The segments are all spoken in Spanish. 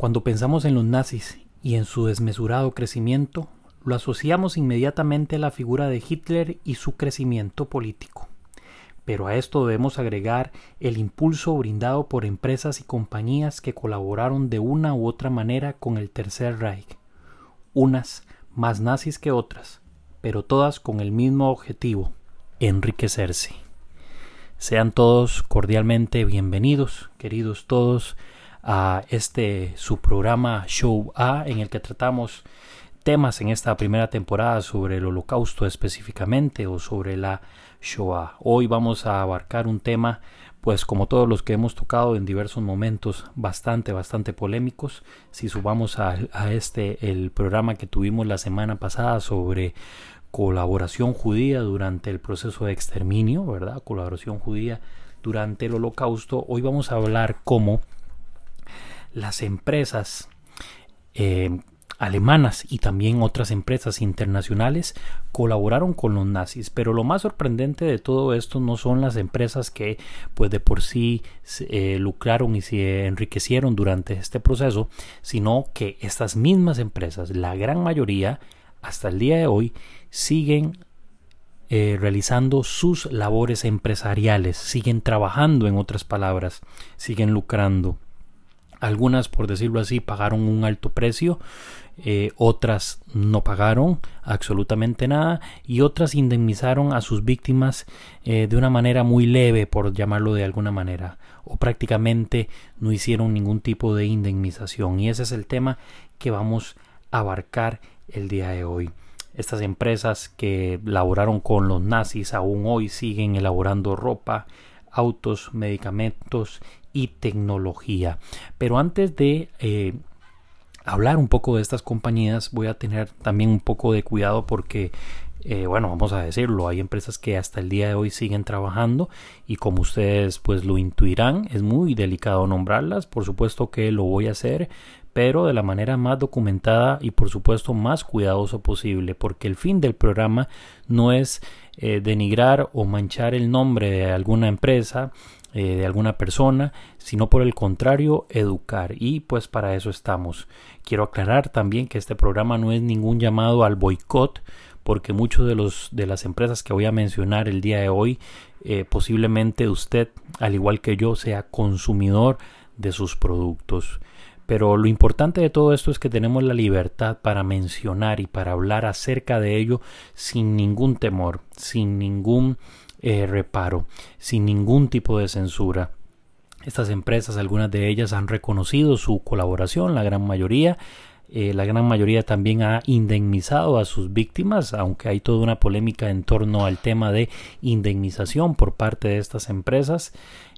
Cuando pensamos en los nazis y en su desmesurado crecimiento, lo asociamos inmediatamente a la figura de Hitler y su crecimiento político. Pero a esto debemos agregar el impulso brindado por empresas y compañías que colaboraron de una u otra manera con el Tercer Reich, unas más nazis que otras, pero todas con el mismo objetivo, enriquecerse. Sean todos cordialmente bienvenidos, queridos todos, a este su programa Show A en el que tratamos temas en esta primera temporada sobre el holocausto específicamente o sobre la Shoah. Hoy vamos a abarcar un tema pues como todos los que hemos tocado en diversos momentos bastante bastante polémicos si subamos a, a este el programa que tuvimos la semana pasada sobre colaboración judía durante el proceso de exterminio verdad colaboración judía durante el holocausto hoy vamos a hablar cómo las empresas eh, alemanas y también otras empresas internacionales colaboraron con los nazis. Pero lo más sorprendente de todo esto no son las empresas que pues de por sí eh, lucraron y se enriquecieron durante este proceso, sino que estas mismas empresas, la gran mayoría, hasta el día de hoy, siguen eh, realizando sus labores empresariales, siguen trabajando en otras palabras, siguen lucrando. Algunas, por decirlo así, pagaron un alto precio, eh, otras no pagaron absolutamente nada y otras indemnizaron a sus víctimas eh, de una manera muy leve, por llamarlo de alguna manera, o prácticamente no hicieron ningún tipo de indemnización. Y ese es el tema que vamos a abarcar el día de hoy. Estas empresas que laboraron con los nazis aún hoy siguen elaborando ropa, autos, medicamentos y tecnología. Pero antes de eh, hablar un poco de estas compañías voy a tener también un poco de cuidado porque eh, bueno, vamos a decirlo, hay empresas que hasta el día de hoy siguen trabajando y como ustedes pues lo intuirán, es muy delicado nombrarlas, por supuesto que lo voy a hacer, pero de la manera más documentada y por supuesto más cuidadoso posible, porque el fin del programa no es eh, denigrar o manchar el nombre de alguna empresa, eh, de alguna persona, sino por el contrario, educar. Y pues para eso estamos. Quiero aclarar también que este programa no es ningún llamado al boicot, porque muchos de los de las empresas que voy a mencionar el día de hoy, eh, posiblemente usted, al igual que yo, sea consumidor de sus productos. Pero lo importante de todo esto es que tenemos la libertad para mencionar y para hablar acerca de ello sin ningún temor, sin ningún eh, reparo, sin ningún tipo de censura. Estas empresas, algunas de ellas han reconocido su colaboración, la gran mayoría, eh, la gran mayoría también ha indemnizado a sus víctimas, aunque hay toda una polémica en torno al tema de indemnización por parte de estas empresas.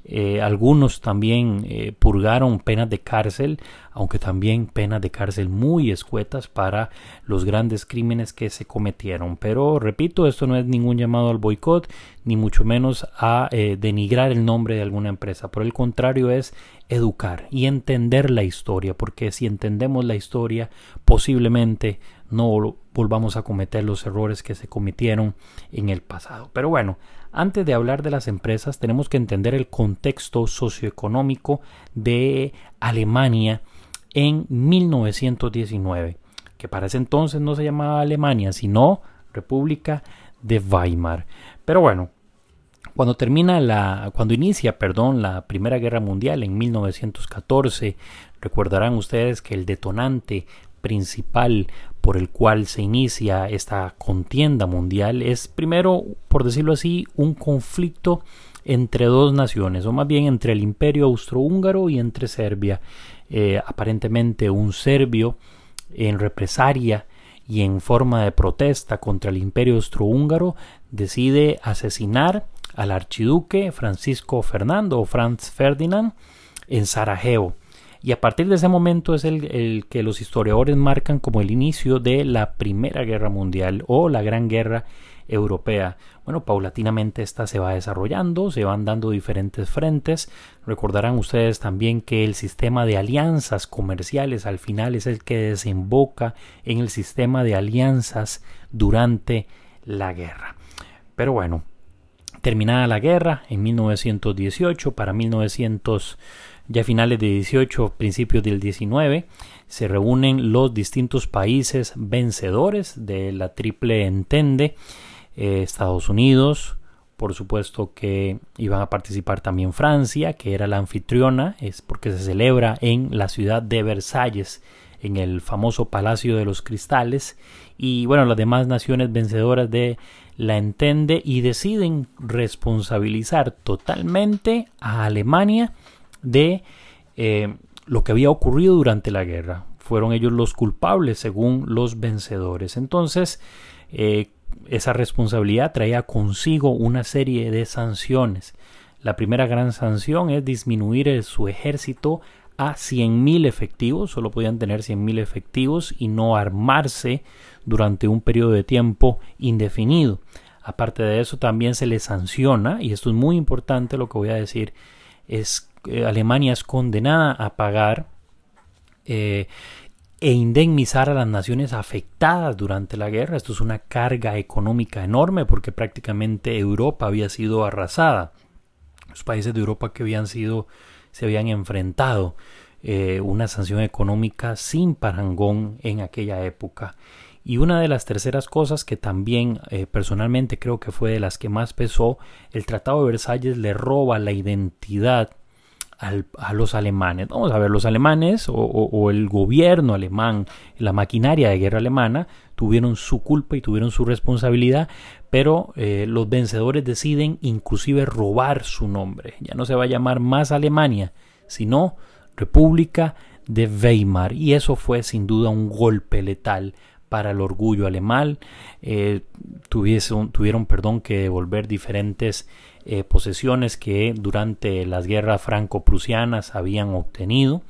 Eh, algunos también eh, purgaron penas de cárcel, aunque también penas de cárcel muy escuetas para los grandes crímenes que se cometieron. Pero repito, esto no es ningún llamado al boicot, ni mucho menos a denigrar el nombre de alguna empresa. Por el contrario, es educar y entender la historia, porque si entendemos la historia, posiblemente no volvamos a cometer los errores que se cometieron en el pasado. Pero bueno, antes de hablar de las empresas, tenemos que entender el contexto socioeconómico de Alemania en 1919, que para ese entonces no se llamaba Alemania, sino República de Weimar. Pero bueno, cuando termina la, cuando inicia, perdón, la Primera Guerra Mundial en 1914, recordarán ustedes que el detonante principal por el cual se inicia esta contienda mundial es primero, por decirlo así, un conflicto entre dos naciones, o más bien entre el imperio austrohúngaro y entre Serbia. Eh, aparentemente un serbio en represaria y en forma de protesta contra el imperio austrohúngaro decide asesinar al archiduque Francisco Fernando o Franz Ferdinand en Sarajevo y a partir de ese momento es el, que los historiadores marcan como el inicio de la Primera Guerra Mundial o la Gran Guerra Europea. Bueno, paulatinamente esta se va desarrollando, se van dando diferentes frentes. Recordarán ustedes también que el sistema de alianzas comerciales al final es el que desemboca en el sistema de alianzas durante la guerra. Pero bueno, terminada la guerra en 1918 para 1900 Ya finales de 18, principios del 19, se reúnen los distintos países vencedores de la Triple Entende, eh, Estados Unidos, por supuesto que iban a participar también Francia, que era la anfitriona, es porque se celebra en la ciudad de Versalles, en el famoso Palacio de los Cristales, y bueno, las demás naciones vencedoras de la Entende y deciden responsabilizar totalmente a Alemania de eh, lo que había ocurrido durante la guerra. Fueron ellos los culpables según los vencedores. Entonces, eh, esa responsabilidad traía consigo una serie de sanciones. La primera gran sanción es disminuir su ejército a 100.000 efectivos, solo podían tener 100.000 efectivos y no armarse durante un periodo de tiempo indefinido. Aparte de eso, también se le sanciona, y esto es muy importante lo que voy a decir, es que Alemania es condenada a pagar eh, e indemnizar a las naciones afectadas durante la guerra. Esto es una carga económica enorme porque prácticamente Europa había sido arrasada. Los países de Europa que habían sido, se habían enfrentado eh, una sanción económica sin parangón en aquella época. Y una de las terceras cosas que también eh, personalmente creo que fue de las que más pesó, el Tratado de Versalles le roba la identidad a los alemanes. Vamos a ver, los alemanes o, el gobierno alemán, la maquinaria de guerra alemana, tuvieron su culpa y tuvieron su responsabilidad, pero eh, los vencedores deciden inclusive robar su nombre. Ya no se va a llamar más Alemania, sino República de Weimar. Y eso fue sin duda un golpe letal para el orgullo alemán. Eh, tuvieron, perdón, que devolver diferentes eh, posesiones que durante las guerras franco-prusianas habían obtenido,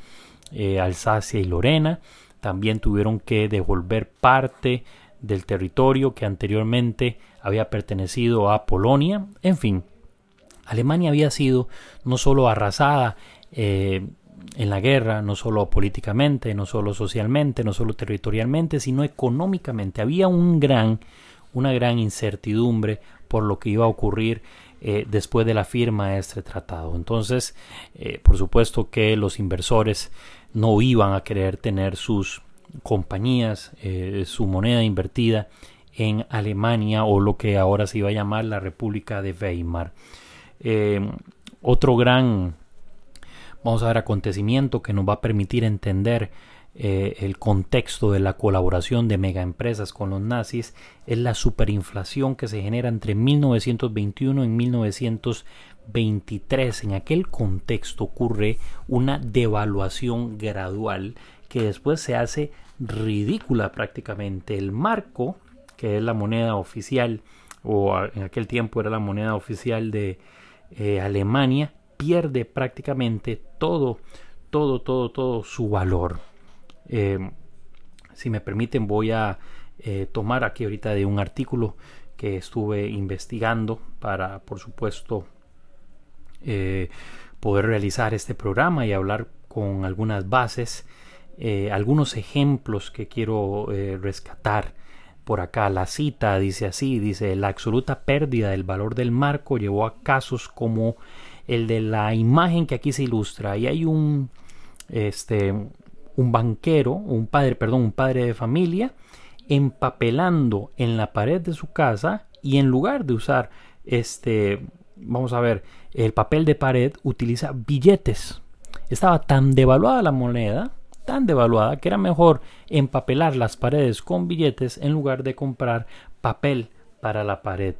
eh, Alsacia y Lorena, también tuvieron que devolver parte del territorio que anteriormente había pertenecido a Polonia, en fin, Alemania había sido no solo arrasada eh, en la guerra, no solo políticamente, no solo socialmente, no solo territorialmente, sino económicamente. Había un gran, una gran incertidumbre por lo que iba a ocurrir eh, después de la firma de este tratado. Entonces, eh, por supuesto que los inversores no iban a querer tener sus compañías, eh, su moneda invertida en Alemania o lo que ahora se iba a llamar la República de Weimar. otro gran, vamos a ver, acontecimiento que nos va a permitir entender eh, el contexto de la colaboración de megaempresas con los nazis es la superinflación que se genera entre 1921 y 1923. En aquel contexto ocurre una devaluación gradual que después se hace ridícula prácticamente. El marco, que es la moneda oficial, o en aquel tiempo era la moneda oficial de eh, Alemania, pierde prácticamente todo, todo, todo, todo su valor. Eh, si me permiten, voy a eh, tomar aquí ahorita de un artículo que estuve investigando para, por supuesto, eh, poder realizar este programa y hablar con algunas bases, algunos ejemplos que quiero rescatar. Por acá la cita dice así, dice, la absoluta pérdida del valor del marco llevó a casos como el de la imagen que aquí se ilustra. Y hay un, este, un banquero, un padre, perdón, un padre de familia, empapelando en la pared de su casa y en lugar de usar este, vamos a ver, el papel de pared, utiliza billetes. Estaba tan devaluada la moneda, tan devaluada, que era mejor empapelar las paredes con billetes en lugar de comprar papel para la pared.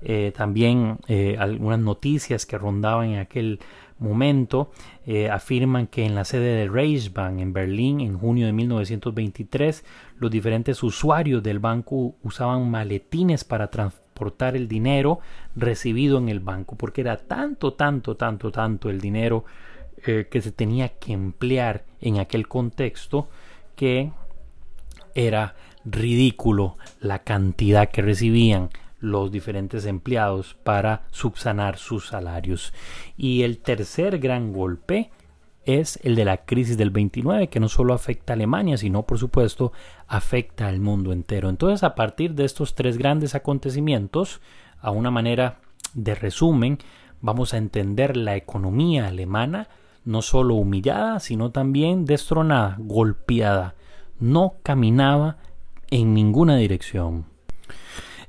Eh, también eh, algunas noticias que rondaban en aquel momento eh, afirman que en la sede de Reichsbank en Berlín en junio de 1923 los diferentes usuarios del banco usaban maletines para transportar el dinero recibido en el banco porque era tanto tanto tanto tanto el dinero eh, que se tenía que emplear en aquel contexto que era ridículo la cantidad que recibían los diferentes empleados para subsanar sus salarios. Y el tercer gran golpe es el de la crisis del 29, que no solo afecta a Alemania, sino por supuesto afecta al mundo entero. Entonces, a partir de estos tres grandes acontecimientos, a una manera de resumen, vamos a entender la economía alemana, no solo humillada, sino también destronada, golpeada. No caminaba en ninguna dirección.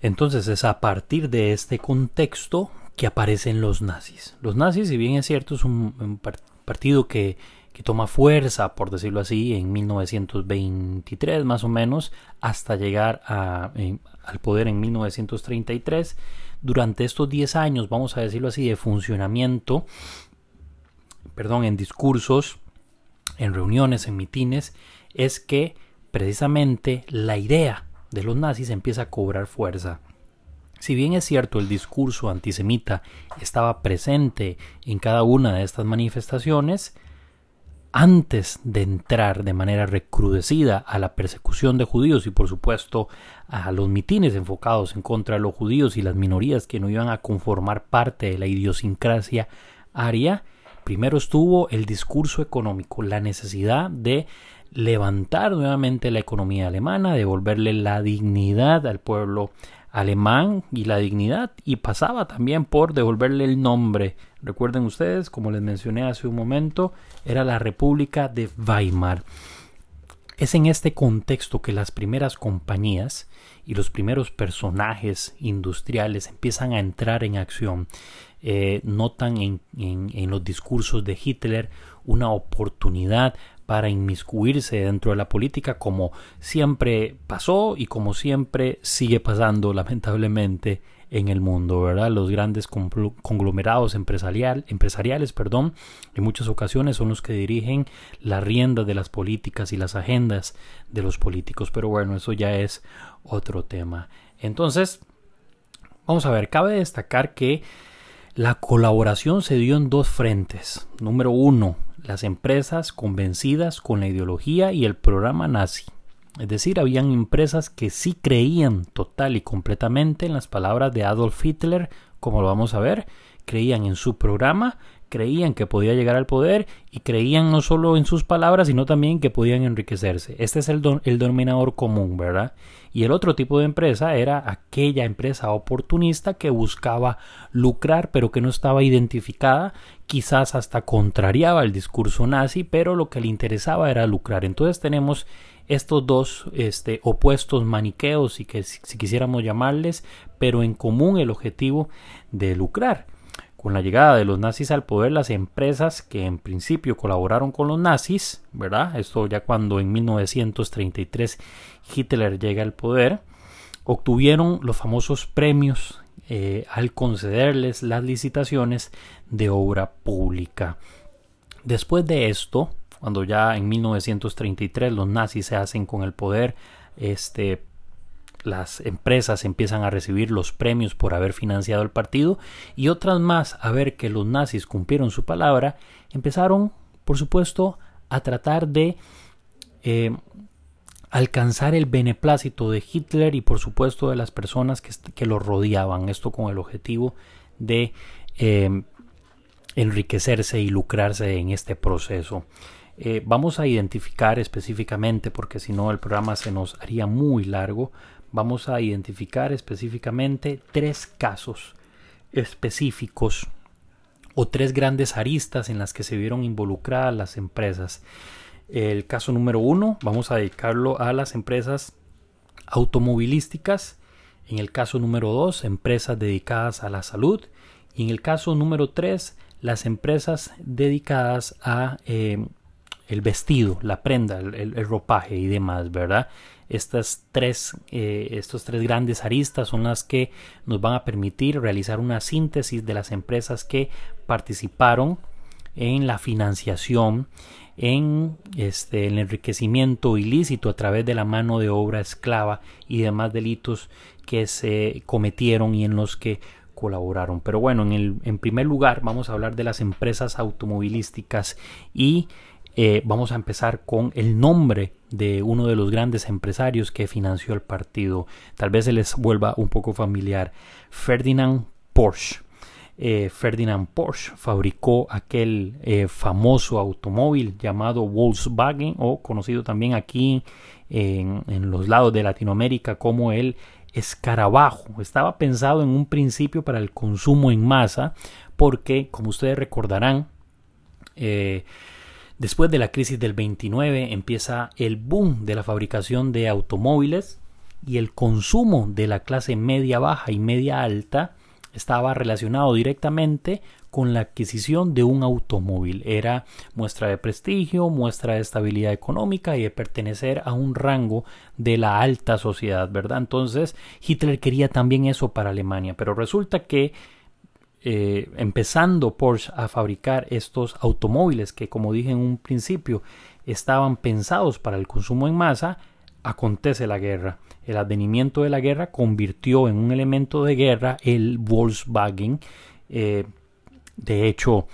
Entonces es a partir de este contexto que aparecen los nazis. Los nazis, si bien es cierto, es un, partido que, toma fuerza, por decirlo así, en 1923 más o menos, hasta llegar a, al poder en 1933. Durante estos 10 años, vamos a decirlo así, de funcionamiento, perdón, en discursos, en reuniones, en mitines, es que precisamente la idea de los nazis empieza a cobrar fuerza. Si bien es cierto el discurso antisemita estaba presente en cada una de estas manifestaciones, antes de entrar de manera recrudecida a la persecución de judíos y por supuesto a los mitines enfocados en contra de los judíos y las minorías que no iban a conformar parte de la idiosincrasia aria, primero estuvo el discurso económico, la necesidad de levantar nuevamente la economía alemana, devolverle la dignidad al pueblo alemán y la dignidad y pasaba también por devolverle el nombre. Recuerden ustedes, como les mencioné hace un momento, era la República de Weimar. Es en este contexto que las primeras compañías y los primeros personajes industriales empiezan a entrar en acción. Eh, notan en, en los discursos de Hitler una oportunidad para inmiscuirse dentro de la política como siempre pasó y como siempre sigue pasando lamentablemente en el mundo, ¿verdad? Los grandes conglomerados empresarial, empresariales, perdón, en muchas ocasiones son los que dirigen la rienda de las políticas y las agendas de los políticos, pero bueno, eso ya es otro tema. Entonces, vamos a ver, cabe destacar que la colaboración se dio en dos frentes. Número uno, las empresas convencidas con la ideología y el programa nazi. Es decir, habían empresas que sí creían total y completamente en las palabras de Adolf Hitler, como lo vamos a ver, creían en su programa, creían que podía llegar al poder y creían no solo en sus palabras, sino también que podían enriquecerse. Este es el, el denominador común, ¿verdad? Y el otro tipo de empresa era aquella empresa oportunista que buscaba lucrar, pero que no estaba identificada, quizás hasta contrariaba el discurso nazi, pero lo que le interesaba era lucrar. Entonces tenemos estos dos este, opuestos maniqueos y que si quisiéramos llamarles, pero en común el objetivo de lucrar. Con la llegada de los nazis al poder, las empresas que en principio colaboraron con los nazis, ¿verdad? Esto ya cuando en 1933 Hitler llega al poder, obtuvieron los famosos premios eh, al concederles las licitaciones de obra pública. Después de esto, cuando ya en 1933 los nazis se hacen con el poder, este, las empresas empiezan a recibir los premios por haber financiado el partido y otras más a ver que los nazis cumplieron su palabra, empezaron, por supuesto, a tratar de eh, alcanzar el beneplácito de Hitler y por supuesto de las personas que, que lo rodeaban, esto con el objetivo de eh, enriquecerse y lucrarse en este proceso. Eh, vamos a identificar específicamente, porque si no el programa se nos haría muy largo, vamos a identificar específicamente tres casos específicos o tres grandes aristas en las que se vieron involucradas las empresas. El caso número uno, vamos a dedicarlo a las empresas automovilísticas. En el caso número dos, empresas dedicadas a la salud. Y en el caso número tres, las empresas dedicadas a eh, el vestido, la prenda, el, ropaje y demás, ¿verdad? Estas tres, eh, estos tres grandes aristas son las que nos van a permitir realizar una síntesis de las empresas que participaron en la financiación, en este, el enriquecimiento ilícito a través de la mano de obra esclava y demás delitos que se cometieron y en los que colaboraron. Pero bueno, en, el, en primer lugar vamos a hablar de las empresas automovilísticas y eh, vamos a empezar con el nombre de uno de los grandes empresarios que financió el partido. Tal vez se les vuelva un poco familiar. Ferdinand Porsche. Eh, Ferdinand Porsche fabricó aquel eh, famoso automóvil llamado Volkswagen o conocido también aquí en, los lados de Latinoamérica como el escarabajo. Estaba pensado en un principio para el consumo en masa porque, como ustedes recordarán, después de la crisis del 29 empieza el boom de la fabricación de automóviles y el consumo de la clase media baja y media alta estaba relacionado directamente con la adquisición de un automóvil. Era muestra de prestigio, muestra de estabilidad económica y de pertenecer a un rango de la alta sociedad, ¿verdad? Entonces Hitler quería también eso para Alemania, pero resulta que eh, empezando Porsche a fabricar estos automóviles que como dije en un principio estaban pensados para el consumo en masa, acontece la guerra. El advenimiento de la guerra convirtió en un elemento de guerra el Volkswagen. Eh, de hecho,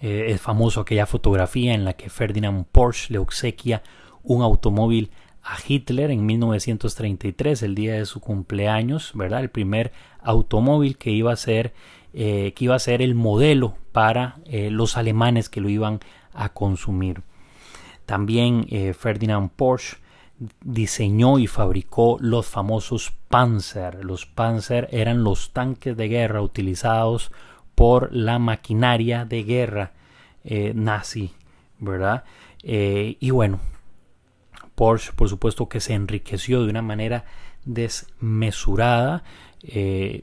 eh, es famoso aquella fotografía en la que Ferdinand Porsche le obsequia un automóvil a Hitler en 1933, el día de su cumpleaños, ¿verdad? El primer automóvil que iba a ser, eh, que iba a ser el modelo para los alemanes que lo iban a consumir. También Ferdinand Porsche diseñó y fabricó los famosos Panzer. Los Panzer eran los tanques de guerra utilizados por la maquinaria de guerra eh, nazi, ¿verdad? Eh, y bueno, Porsche por supuesto que se enriqueció de una manera desmesurada. Eh,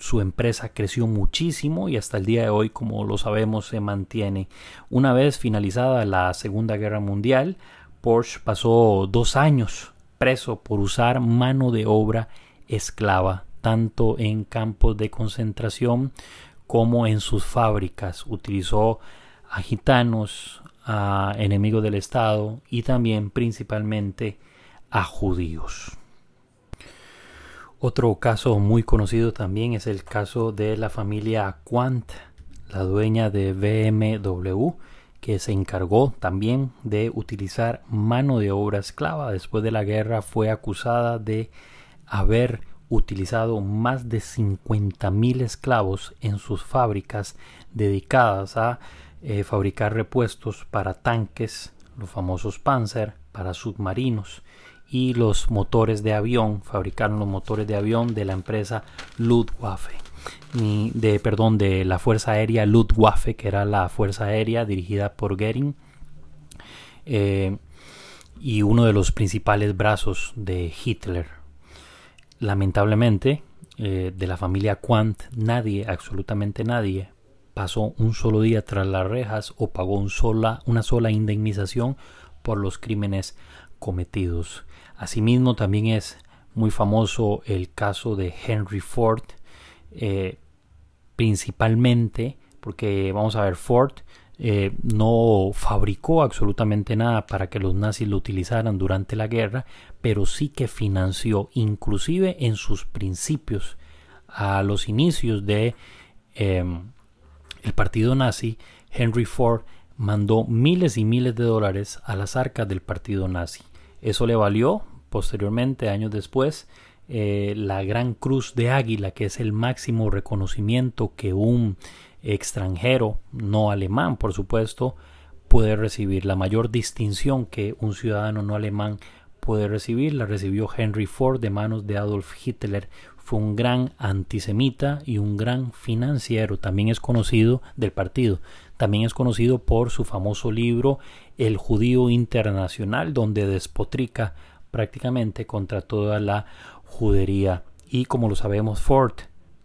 su empresa creció muchísimo y hasta el día de hoy, como lo sabemos, se mantiene. Una vez finalizada la Segunda Guerra Mundial, Porsche pasó dos años preso por usar mano de obra esclava, tanto en campos de concentración como en sus fábricas. Utilizó a gitanos, a enemigos del Estado y también principalmente a judíos. Otro caso muy conocido también es el caso de la familia Quant, la dueña de BMW, que se encargó también de utilizar mano de obra esclava. Después de la guerra fue acusada de haber utilizado más de 50.000 esclavos en sus fábricas dedicadas a eh, fabricar repuestos para tanques, los famosos Panzer, para submarinos y los motores de avión, fabricaron los motores de avión de la empresa Luftwaffe de, perdón, de la Fuerza Aérea Luftwaffe, que era la Fuerza Aérea dirigida por Goering, eh, y uno de los principales brazos de Hitler. Lamentablemente, eh, de la familia Quant, nadie, absolutamente nadie, pasó un solo día tras las rejas o pagó un sola, una sola indemnización por los crímenes cometidos. Asimismo, también es muy famoso el caso de Henry Ford, eh, principalmente porque vamos a ver Ford eh, no fabricó absolutamente nada para que los nazis lo utilizaran durante la guerra, pero sí que financió, inclusive en sus principios, a los inicios de em, el partido nazi, Henry Ford mandó miles y miles de dólares a las arcas del partido nazi. Eso le valió posteriormente, años después, eh, la Gran Cruz de Águila, que es el máximo reconocimiento que un extranjero, no alemán por supuesto, puede recibir. La mayor distinción que un ciudadano no alemán puede recibir la recibió Henry Ford de manos de Adolf Hitler. Fue un gran antisemita y un gran financiero. También es conocido del partido. También es conocido por su famoso libro El judío internacional, donde despotrica prácticamente contra toda la judería. Y como lo sabemos, Ford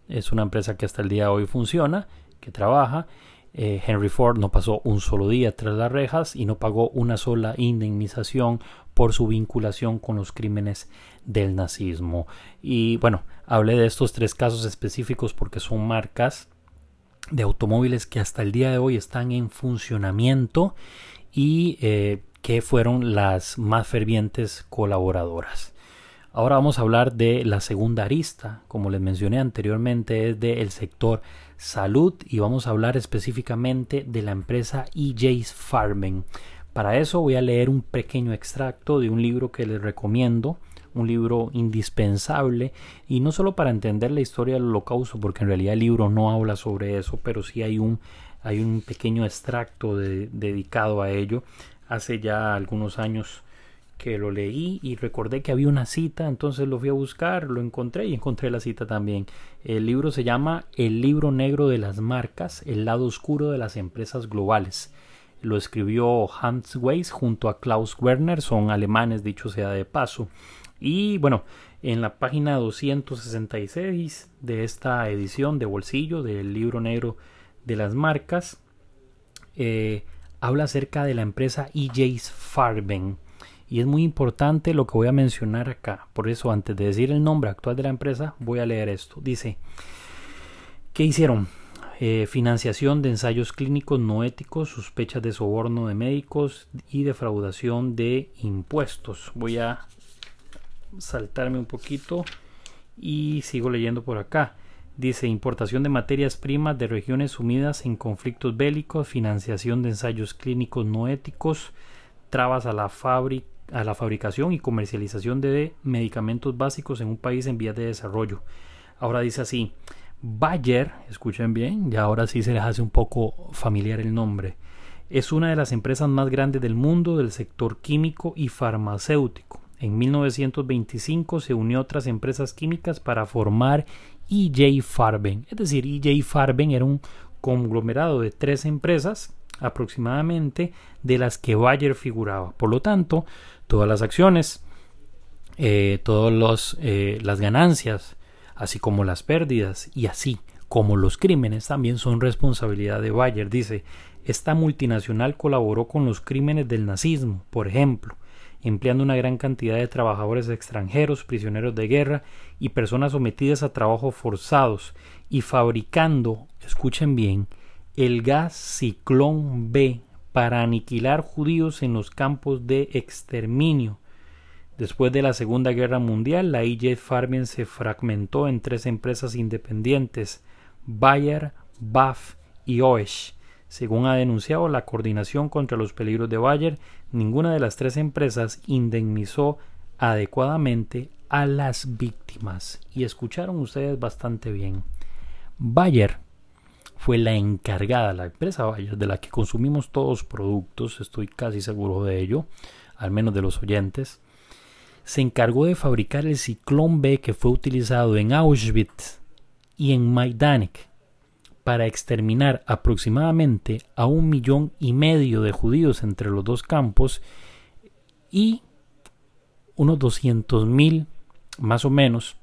es una empresa que hasta el día de hoy funciona, que trabaja. Eh, Henry Ford no pasó un solo día tras las rejas y no pagó una sola indemnización por su vinculación con los crímenes del nazismo. Y bueno, hablé de estos tres casos específicos porque son marcas de automóviles que hasta el día de hoy están en funcionamiento y eh, que fueron las más fervientes colaboradoras. Ahora vamos a hablar de la segunda arista, como les mencioné anteriormente, es del sector salud y vamos a hablar específicamente de la empresa EJ's Farming. Para eso voy a leer un pequeño extracto de un libro que les recomiendo, un libro indispensable y no solo para entender la historia del holocausto, porque en realidad el libro no habla sobre eso, pero sí hay un, hay un pequeño extracto dedicado a ello. Hace ya algunos años que lo leí y recordé que había una cita, entonces lo fui a buscar, lo encontré y encontré la cita también. El libro se llama El libro negro de las marcas, el lado oscuro de las empresas globales. lo escribió Hans Weiss junto a Klaus Werner, son alemanes, dicho sea de paso. Y bueno, en la página 266 de esta edición de bolsillo del libro negro de las marcas, eh, habla acerca de la empresa EJ Farben. Y es muy importante lo que voy a mencionar acá. Por eso, antes de decir el nombre actual de la empresa, voy a leer esto. Dice, ¿qué hicieron? Eh, financiación de ensayos clínicos no éticos, sospechas de soborno de médicos y defraudación de impuestos. Voy a saltarme un poquito y sigo leyendo por acá. Dice importación de materias primas de regiones sumidas en conflictos bélicos, financiación de ensayos clínicos no éticos, trabas a la, a la fabricación y comercialización de medicamentos básicos en un país en vías de desarrollo. Ahora dice así, Bayer, escuchen bien, y ahora sí se les hace un poco familiar el nombre, es una de las empresas más grandes del mundo del sector químico y farmacéutico. En 1925 se unió a otras empresas químicas para formar EJ Farben. Es decir, EJ Farben era un conglomerado de tres empresas aproximadamente de las que Bayer figuraba. Por lo tanto, todas las acciones, eh, todas eh, las ganancias así como las pérdidas y así como los crímenes también son responsabilidad de Bayer. Dice, esta multinacional colaboró con los crímenes del nazismo, por ejemplo, empleando una gran cantidad de trabajadores extranjeros, prisioneros de guerra y personas sometidas a trabajos forzados y fabricando, escuchen bien, el gas ciclón B para aniquilar judíos en los campos de exterminio Después de la Segunda Guerra Mundial, la IJ Farben se fragmentó en tres empresas independientes, Bayer, BAF y OESH. Según ha denunciado la Coordinación contra los Peligros de Bayer, ninguna de las tres empresas indemnizó adecuadamente a las víctimas. Y escucharon ustedes bastante bien. Bayer fue la encargada, la empresa Bayer, de la que consumimos todos productos, estoy casi seguro de ello, al menos de los oyentes, se encargó de fabricar el ciclón B que fue utilizado en Auschwitz y en Majdanek para exterminar aproximadamente a un millón y medio de judíos entre los dos campos y unos 200 mil, más o menos,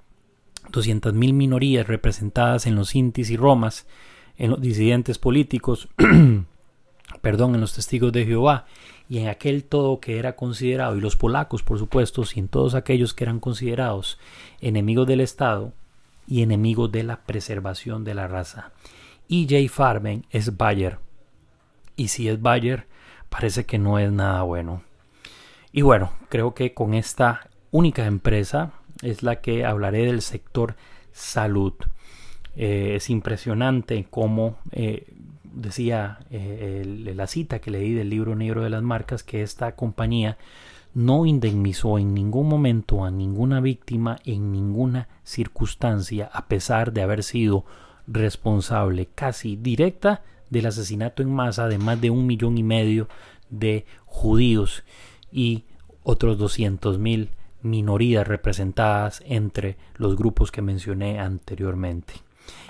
200 mil minorías representadas en los Intis y Romas, en los disidentes políticos, perdón, en los testigos de Jehová y en aquel todo que era considerado, y los polacos por supuesto, y en todos aquellos que eran considerados enemigos del Estado y enemigos de la preservación de la raza. Y J. Farben es Bayer. Y si es Bayer, parece que no es nada bueno. Y bueno, creo que con esta única empresa es la que hablaré del sector salud. Eh, es impresionante cómo eh, decía eh, la cita que leí del libro negro de las marcas que esta compañía no indemnizó en ningún momento a ninguna víctima en ninguna circunstancia a pesar de haber sido responsable casi directa del asesinato en masa de más de un millón y medio de judíos y otros doscientos mil minorías representadas entre los grupos que mencioné anteriormente.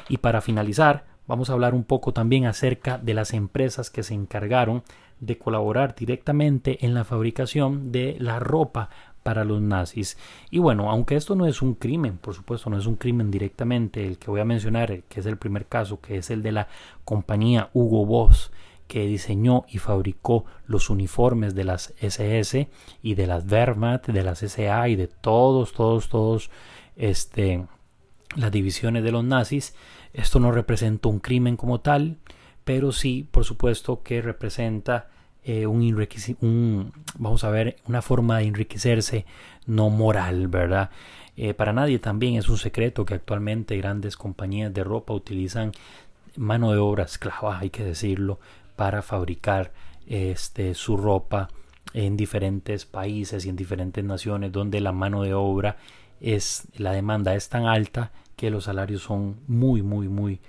Y para finalizar, Vamos a hablar un poco también acerca de las empresas que se encargaron de colaborar directamente en la fabricación de la ropa para los nazis. Y bueno, aunque esto no es un crimen, por supuesto, no es un crimen directamente, el que voy a mencionar, que es el primer caso, que es el de la compañía Hugo Boss, que diseñó y fabricó los uniformes de las SS y de las Wehrmacht, de las SA y de todos, todos, todos, este, las divisiones de los nazis, esto no representa un crimen como tal, pero sí, por supuesto, que representa eh, un, vamos a ver, una forma de enriquecerse no moral, ¿verdad? Eh, para nadie también es un secreto que actualmente grandes compañías de ropa utilizan mano de obra esclava, hay que decirlo, para fabricar este, su ropa en diferentes países y en diferentes naciones donde la mano de obra es la demanda es tan alta que los salarios son muy, muy, muy,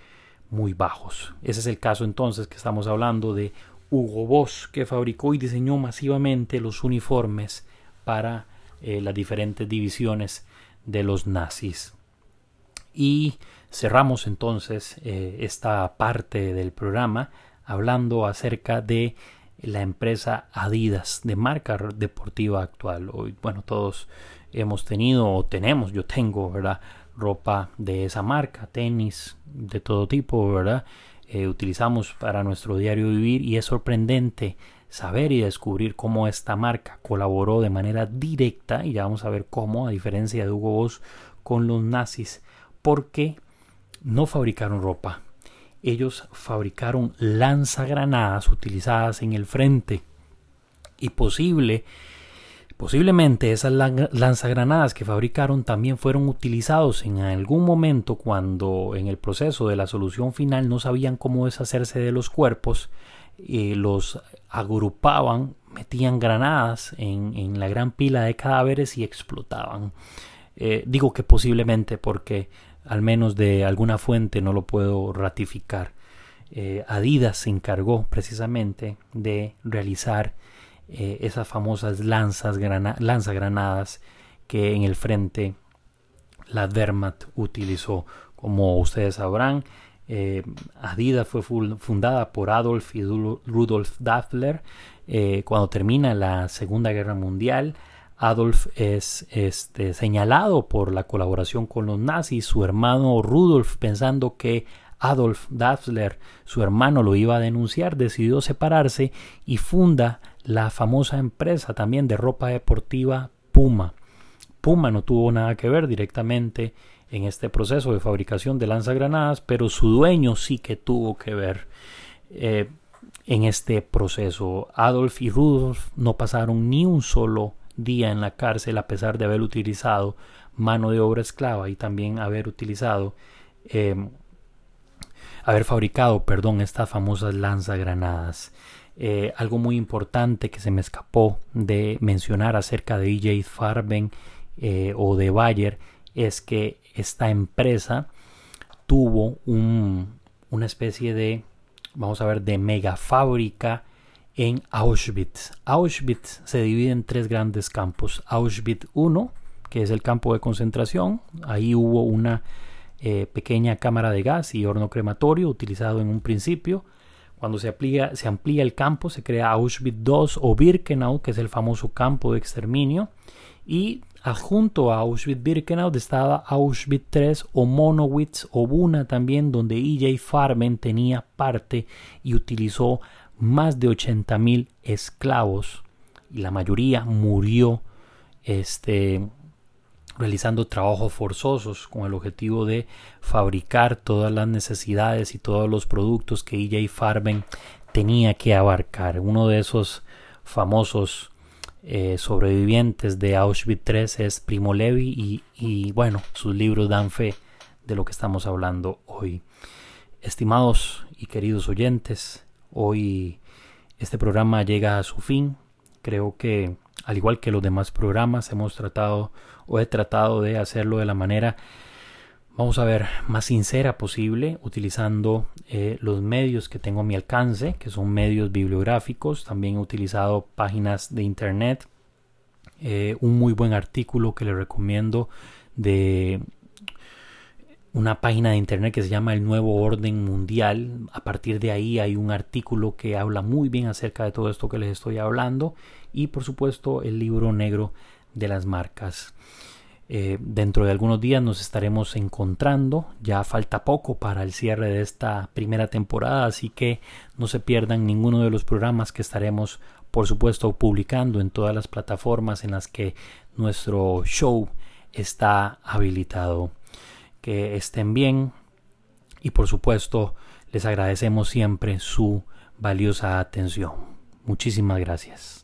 muy bajos. Ese es el caso entonces que estamos hablando de Hugo Boss, que fabricó y diseñó masivamente los uniformes para eh, las diferentes divisiones de los nazis. Y cerramos entonces eh, esta parte del programa hablando acerca de la empresa Adidas de marca deportiva actual. Hoy, bueno, todos hemos tenido o tenemos, yo tengo, ¿verdad? Ropa de esa marca, tenis de todo tipo, ¿verdad? Eh, utilizamos para nuestro diario vivir y es sorprendente saber y descubrir cómo esta marca colaboró de manera directa y ya vamos a ver cómo, a diferencia de Hugo Boss, con los nazis, porque no fabricaron ropa, ellos fabricaron lanzagranadas utilizadas en el frente y posible Posiblemente esas lanzagranadas que fabricaron también fueron utilizados en algún momento cuando en el proceso de la solución final no sabían cómo deshacerse de los cuerpos, y los agrupaban, metían granadas en, la gran pila de cadáveres y explotaban. Eh, digo que posiblemente porque al menos de alguna fuente no lo puedo ratificar. Eh, Adidas se encargó precisamente de realizar eh, esas famosas lanzas lanzagranadas que en el frente la Wehrmacht utilizó. Como ustedes sabrán, eh, Adidas fue fundada por Adolf y Rudolf Dassler eh, cuando termina la Segunda Guerra Mundial. Adolf es este, señalado por la colaboración con los nazis. Su hermano Rudolf, pensando que Adolf Dassler, su hermano, lo iba a denunciar, decidió separarse y funda la famosa empresa también de ropa deportiva Puma. Puma no tuvo nada que ver directamente en este proceso de fabricación de lanzagranadas, pero su dueño sí que tuvo que ver eh, en este proceso. Adolf y Rudolf no pasaron ni un solo día en la cárcel a pesar de haber utilizado mano de obra esclava y también haber utilizado eh, haber fabricado, perdón, estas famosas lanzagranadas. Eh, algo muy importante que se me escapó de mencionar acerca de EJ Farben eh, o de Bayer es que esta empresa tuvo una especie de, vamos a ver, de mega fábrica en Auschwitz. Auschwitz se divide en tres grandes campos. Auschwitz 1, que es el campo de concentración. Ahí hubo una eh, pequeña cámara de gas y horno crematorio utilizado en un principio. Cuando se amplía, se amplía el campo, se crea Auschwitz II o Birkenau, que es el famoso campo de exterminio. Y adjunto a Auschwitz-Birkenau estaba Auschwitz III o Monowitz o Buna también, donde E.J. Farben tenía parte y utilizó más de 80.000 esclavos y la mayoría murió este, realizando trabajos forzosos con el objetivo de fabricar todas las necesidades y todos los productos que EJ Farben tenía que abarcar. Uno de esos famosos eh, sobrevivientes de Auschwitz III es Primo Levi y, y bueno, sus libros dan fe de lo que estamos hablando hoy. Estimados y queridos oyentes, hoy este programa llega a su fin. Creo que al igual que los demás programas hemos tratado o he tratado de hacerlo de la manera, vamos a ver, más sincera posible, utilizando eh, los medios que tengo a mi alcance, que son medios bibliográficos. También he utilizado páginas de internet. Eh, un muy buen artículo que le recomiendo de una página de internet que se llama El Nuevo Orden Mundial. A partir de ahí hay un artículo que habla muy bien acerca de todo esto que les estoy hablando. Y por supuesto el libro negro de las marcas. Eh, dentro de algunos días nos estaremos encontrando. Ya falta poco para el cierre de esta primera temporada, así que no se pierdan ninguno de los programas que estaremos, por supuesto, publicando en todas las plataformas en las que nuestro show está habilitado. Que estén bien y, por supuesto, les agradecemos siempre su valiosa atención. Muchísimas gracias.